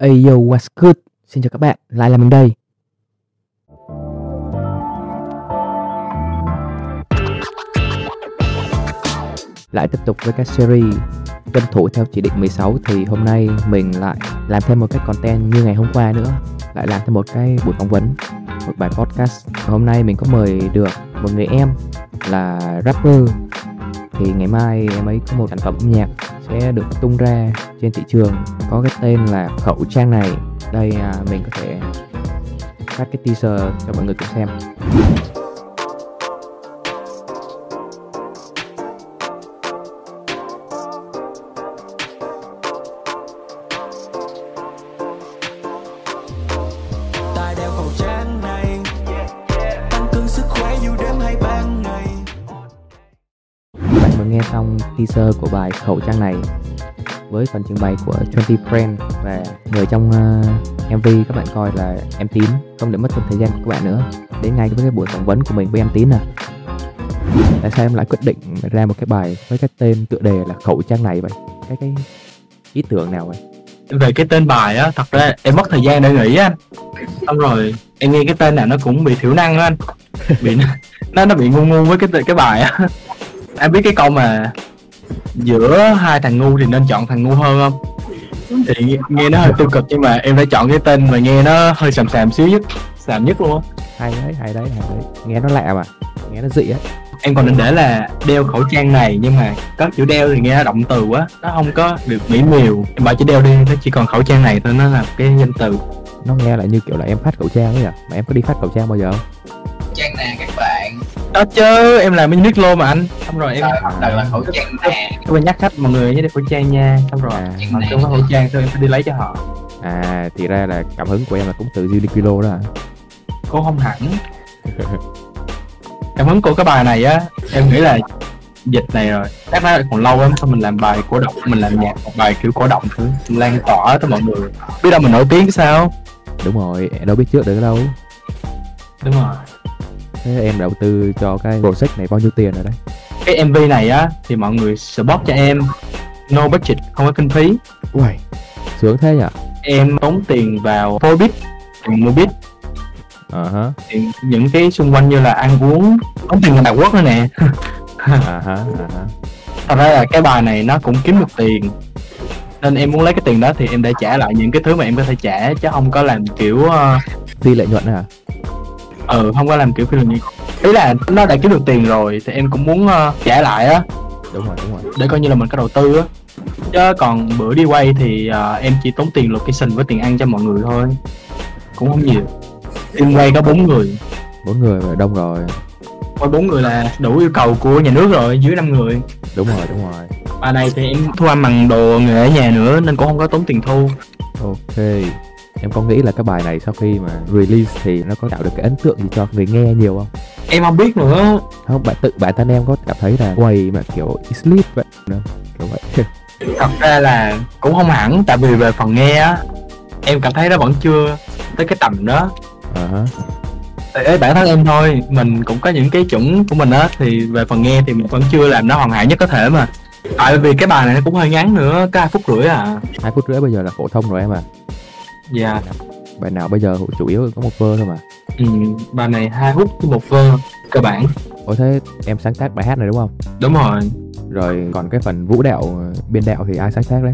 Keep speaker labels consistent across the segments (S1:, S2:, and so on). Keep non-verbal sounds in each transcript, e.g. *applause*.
S1: Ayo what's good? Xin chào các bạn, lại là mình đây. Lại tiếp tục với các series tuân thủ theo chỉ định 16 thì hôm nay mình lại làm thêm một cái content như ngày hôm qua nữa lại làm thêm một cái buổi phỏng vấn một bài podcast hôm nay mình có mời được một người em là rapper thì ngày mai em ấy có một sản phẩm âm nhạc sẽ được tung ra trên thị trường. Có cái tên là khẩu trang này. Đây à, mình có thể phát cái teaser cho mọi người cùng xem. Nghe xong teaser của bài khẩu trang này với phần trình bày của 20 Friend và người trong ờ, uh, MV các bạn coi là em Tín không để mất thêm thời gian của các bạn nữa. Đến ngay với cái buổi phỏng vấn của mình với em Tín à tại sao em lại quyết định ra một cái bài với cái tên tựa đề là khẩu trang này vậy? Cái cái ý tưởng nào vậy?
S2: Về cái tên bài á thật ra em mất thời gian để nghĩ anh xong rồi em nghe cái tên nào nó cũng bị thiểu năng anh. Bị *laughs* nó nó bị ngu ngu với cái cái bài á em biết cái câu mà giữa hai thằng ngu thì nên chọn thằng ngu hơn không? Thì nghe, nghe nó hơi tiêu cực nhưng mà em đã chọn cái tên mà nghe nó hơi sàm sàm xíu nhất sàm nhất luôn á.
S1: Hay đấy hay đấy hay đấy. Nghe nó lạ mà nghe nó dị á.
S2: Em còn định để là đeo khẩu trang này nhưng mà có chữ đeo thì nghe nó động từ quá nó không có được mỹ miều. Em bảo chữ đeo đi nó chỉ còn khẩu trang này thôi nó là cái danh từ.
S1: Nó nghe lại như kiểu là em phát khẩu trang ấy à mà em có đi phát khẩu trang bao giờ không?
S3: Trang nè
S2: đó chứ em làm bên nước lô mà anh. Xong rồi em
S3: đầu là khẩu trang? Nè
S2: em phải nhắc khách mọi người nhớ đeo khẩu trang nha. Xong rồi
S1: À.
S2: mà không có khẩu trang thôi em phải đi lấy cho họ.
S1: À thì ra là cảm hứng của em là cũng từ Uniqlo đó à
S2: cũng không hẳn. Cảm hứng của cái bài này á em nghĩ là dịch này rồi. Chắc nó còn lâu lắm xong mình làm bài cổ động mình làm nhạc một bài kiểu cổ động thử lan tỏa tới mọi người. Biết đâu mình nổi tiếng sao?
S1: Đúng rồi đâu biết trước được đâu.
S2: Đúng rồi
S1: thế em đầu tư cho cái project này bao nhiêu tiền rồi đấy?
S2: Cái mv này á thì mọi người support cho em. No budget không có kinh phí.
S1: Uầy, sướng thế nhỉ
S2: em tốn tiền vào phối beat tiền mua beat
S1: ờ hả
S2: những cái xung quanh như là ăn uống tốn tiền Hàn Quốc nữa nè.
S1: À hả à hả
S2: thật ra là cái bài này nó cũng kiếm được tiền. Nên em muốn lấy cái tiền đó thì em để trả lại những cái thứ mà em có thể trả chứ không có làm kiểu ờ,
S1: phi lợi nhuận à
S2: ừ không có làm kiểu phi lợi nhuận ý là nó đã kiếm được tiền rồi thì em cũng muốn ờ, trả lại á.
S1: Đúng rồi đúng rồi.
S2: Để coi như là mình có đầu tư á. Chứ còn bữa đi quay thì ờ, em chỉ tốn tiền location với tiền ăn cho mọi người thôi. Cũng không nhiều. Team quay có bốn người.
S1: Bốn người mà đông rồi.
S2: Quay bốn người là đủ yêu cầu của nhà nước rồi dưới năm người.
S1: Đúng rồi đúng rồi.
S2: Bài này thì em thu âm bằng đồ nghề ở nhà nữa nên cũng không có tốn tiền thu.
S1: Ok em có nghĩ là cái bài này sau khi mà release thì nó có tạo được cái ấn tượng gì cho người nghe nhiều không?
S2: Em không biết nữa.
S1: Không bạn tự bản thân em có cảm thấy là quầy mà kiểu sleep vậy không? Kiểu vậy. *laughs*
S2: Thật ra là cũng không hẳn tại vì về phần nghe á em cảm thấy nó vẫn chưa tới cái tầm đó.
S1: Ờ hả
S2: tại ấy bản thân em thôi mình cũng có những cái chuẩn của mình á thì về phần nghe thì mình vẫn chưa làm nó hoàn hảo nhất có thể mà. Tại vì cái bài này nó cũng hơi ngắn nữa có hai phút rưỡi à.
S1: Hai phút rưỡi bây giờ là phổ thông rồi em à
S2: dạ.
S1: Bài nào bây giờ chủ yếu có một vơ thôi mà.
S2: Ừ, bài này hai phút với một vơ cơ bản.
S1: Ủa thế em sáng tác bài hát này đúng không?
S2: Đúng rồi.
S1: Rồi còn cái phần vũ đạo biên đạo thì ai sáng tác đấy?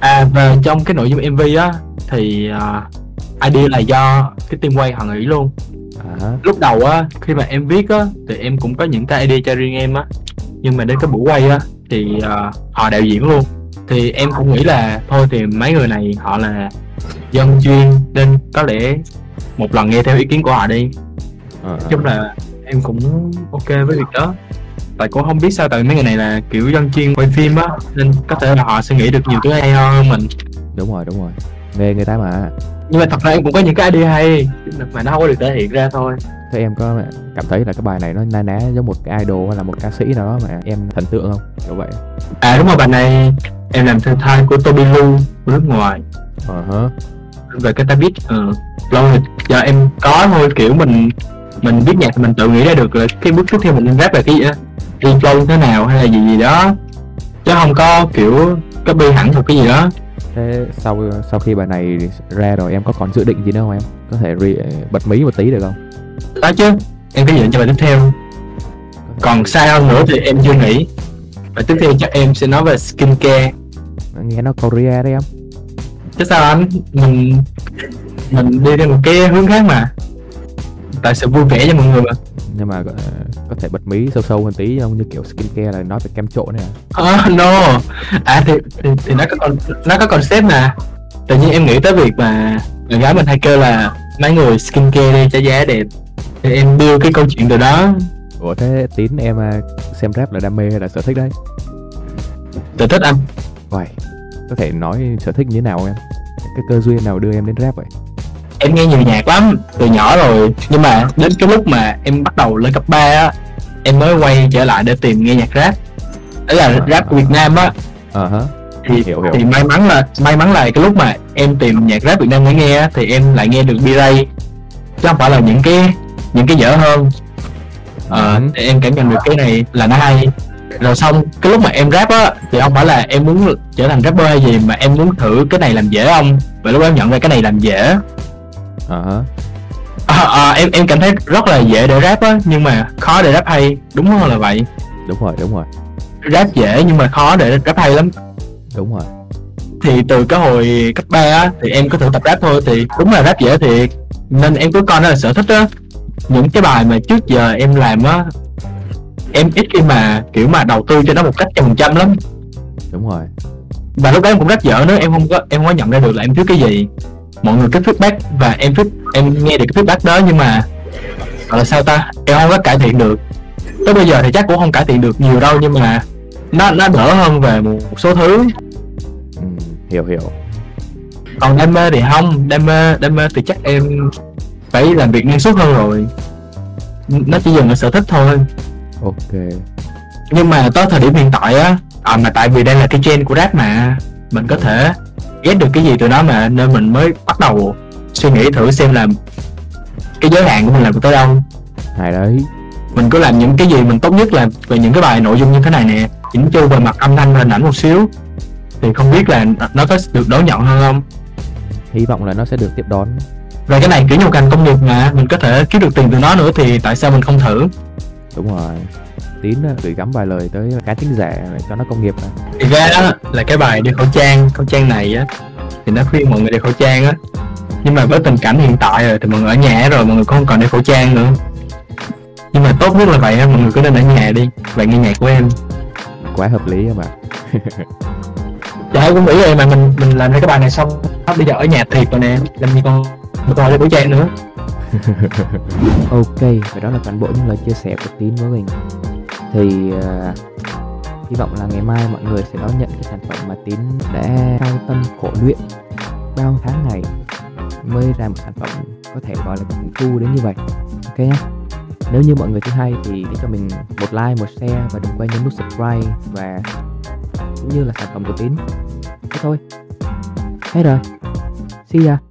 S2: À về trong cái nội dung mv á thì uh, idea là do cái team quay họ nghĩ luôn.
S1: À.
S2: Lúc đầu á khi mà em viết á thì em cũng có những cái idea cho riêng em á. Nhưng mà đến cái buổi quay á thì ờ, họ đạo diễn luôn. Thì em cũng nghĩ là thôi thì mấy người này họ là dân chuyên nên có lẽ một lần nghe theo ý kiến của họ đi.
S1: Ờ, ờ.
S2: chung là em cũng ok với việc đó. Tại cũng không biết sao tại mấy người này là kiểu dân chuyên quay phim á nên có thể là họ sẽ nghĩ được nhiều thứ hay hơn mình.
S1: Đúng rồi đúng rồi. Nghề người ta mà.
S2: Nhưng mà thật ra em cũng có những cái idea hay mà nó không có được thể hiện ra thôi.
S1: Thế em có cảm thấy là cái bài này nó na ná giống một cái idol hay là một ca sĩ nào đó mà em thần tượng không? Kiểu vậy.
S2: À đúng rồi bài này em làm thư thai của Toby Lu của nước ngoài.
S1: Ờ hả
S2: về cái ta biết ờ lâu rồi giờ em có thôi kiểu mình mình viết nhạc thì mình tự nghĩ ra được là cái bước tiếp theo mình nên rap là cái gì á đi flow như thế nào hay là gì gì đó. Chứ không có kiểu copy hẳn một cái gì đó.
S1: Thế sau sau khi bài này ra rồi em có còn dự định gì nữa không em? Có thể re, bật mí một tí được không?
S2: Đó chứ em có dự định cho bài tiếp theo. Còn sai hơn nữa thì em chưa nghĩ. Bài tiếp theo chắc em sẽ nói về skincare.
S1: Nghe nó Korea đấy em
S2: chứ sao anh? Mình mình đi theo một cái hướng khác mà. Tại sự vui vẻ cho mọi người mà.
S1: Nhưng mà ờ, có thể bật mí sâu sâu hơn tí không? Như kiểu skincare là nói về kem trộn này à.
S2: à, no. À thì, thì thì nó có con nó có concept mà. Tự nhiên em nghĩ tới việc mà người gái mình hay kêu là mấy người skincare đi cho giá đẹp. Thì em đưa cái câu chuyện từ đó.
S1: Ủa thế tín em à, xem rap là đam mê hay là sở thích đấy?
S2: Sở thích anh.
S1: Uầy, có thể nói sở thích như thế nào em cái cơ duyên nào đưa em đến rap vậy?
S2: Em nghe nhiều nhạc lắm từ nhỏ rồi. Nhưng mà đến cái lúc mà em bắt đầu lên cấp 3 á em mới quay trở lại để tìm nghe nhạc rap. Đấy là
S1: À,
S2: rap của Việt Nam á.
S1: ờ hả
S2: thì
S1: Hiểu, hiểu.
S2: thì may mắn là may mắn là cái lúc mà em tìm nhạc rap Việt Nam để nghe á, thì em lại nghe được B-Ray. Chứ không phải là những cái những cái dở hơn. Ờ,
S1: Ừ.
S2: thì em cảm nhận được cái này là nó hay rồi xong cái lúc mà em rap á thì không phải là em muốn trở thành rapper hay gì mà em muốn thử cái này làm dễ không? Và lúc đó em nhận ra cái này làm dễ.
S1: Hả
S2: à, à, em em cảm thấy rất là dễ để rap á nhưng mà khó để rap hay. Đúng hơn là vậy.
S1: Đúng rồi đúng rồi.
S2: Rap dễ nhưng mà khó để rap hay lắm.
S1: Đúng rồi.
S2: Thì từ cái hồi cấp 3 á thì em có thử tập rap thôi thì đúng là rap dễ thiệt. Nên em cứ coi nó là sở thích á. Những cái bài mà trước giờ em làm á em ít khi mà kiểu mà đầu tư cho nó một cách trăm phần trăm lắm.
S1: Đúng rồi.
S2: Và lúc đó em cũng rất dở nữa em không có em không có nhận ra được là em thiếu cái gì. Mọi người cứ feedback và em feed, em nghe được cái feedback đó nhưng mà gọi là sao ta em không có cải thiện được. Tới bây giờ thì chắc cũng không cải thiện được nhiều đâu nhưng mà nó nó đỡ hơn về một số thứ.
S1: Ừ, hiểu hiểu.
S2: Còn đam mê thì không đam mê đam mê thì chắc em phải làm việc năng suất hơn rồi. Nó chỉ dừng ở sở thích thôi
S1: ok.
S2: Nhưng mà tới thời điểm hiện tại á à mà tại vì đây là cái trend của rap mà mình có thể ghét được cái gì từ đó mà nên mình mới bắt đầu suy nghĩ thử xem là cái giới hạn của mình làm tới đâu.
S1: Hay đấy.
S2: Mình cứ làm những cái gì mình tốt nhất là về những cái bài nội dung như thế này nè chỉnh chu về mặt âm thanh và hình ảnh một xíu. Thì không biết là nó có được đón nhận hơn không?
S1: Hy vọng là nó sẽ được tiếp đón.
S2: Và cái này kiểu như một ngành công nghiệp mà mình có thể kiếm được tiền từ nó nữa thì tại sao mình không thử
S1: đúng rồi. Tín gửi gắm vài lời tới cá tính giả để cho nó công nghiệp mà.
S2: Thì ra á, là cái bài đeo khẩu trang khẩu trang này á thì nó khuyên mọi người đeo khẩu trang á. Nhưng mà với tình cảnh hiện tại rồi thì mọi người ở nhà rồi mọi người không còn đeo khẩu trang nữa. Nhưng mà tốt nhất là vậy mọi người cứ nên ở nhà đi và nghe nhạc của em.
S1: Quá hợp lý ạ
S2: Dạ *laughs* cũng nghĩ vậy mà mình mình làm ra cái bài này xong bây giờ ở nhà thiệt rồi nè làm gì còn còn đeo khẩu trang nữa *laughs*
S1: ok và đó là toàn bộ những lời chia sẻ của tín với mình. Thì uh, hy vọng là ngày mai mọi người sẽ đón nhận cái sản phẩm mà tín đã cao tâm khổ luyện bao tháng ngày mới ra một sản phẩm có thể gọi là cũng thu đến như vậy. Ok nhá. Nếu như mọi người thấy hay thì hãy cho mình một like một share và đừng quên nhấn nút subscribe và cũng như là sản phẩm của tín. Thế thôi. Hết rồi. See ya.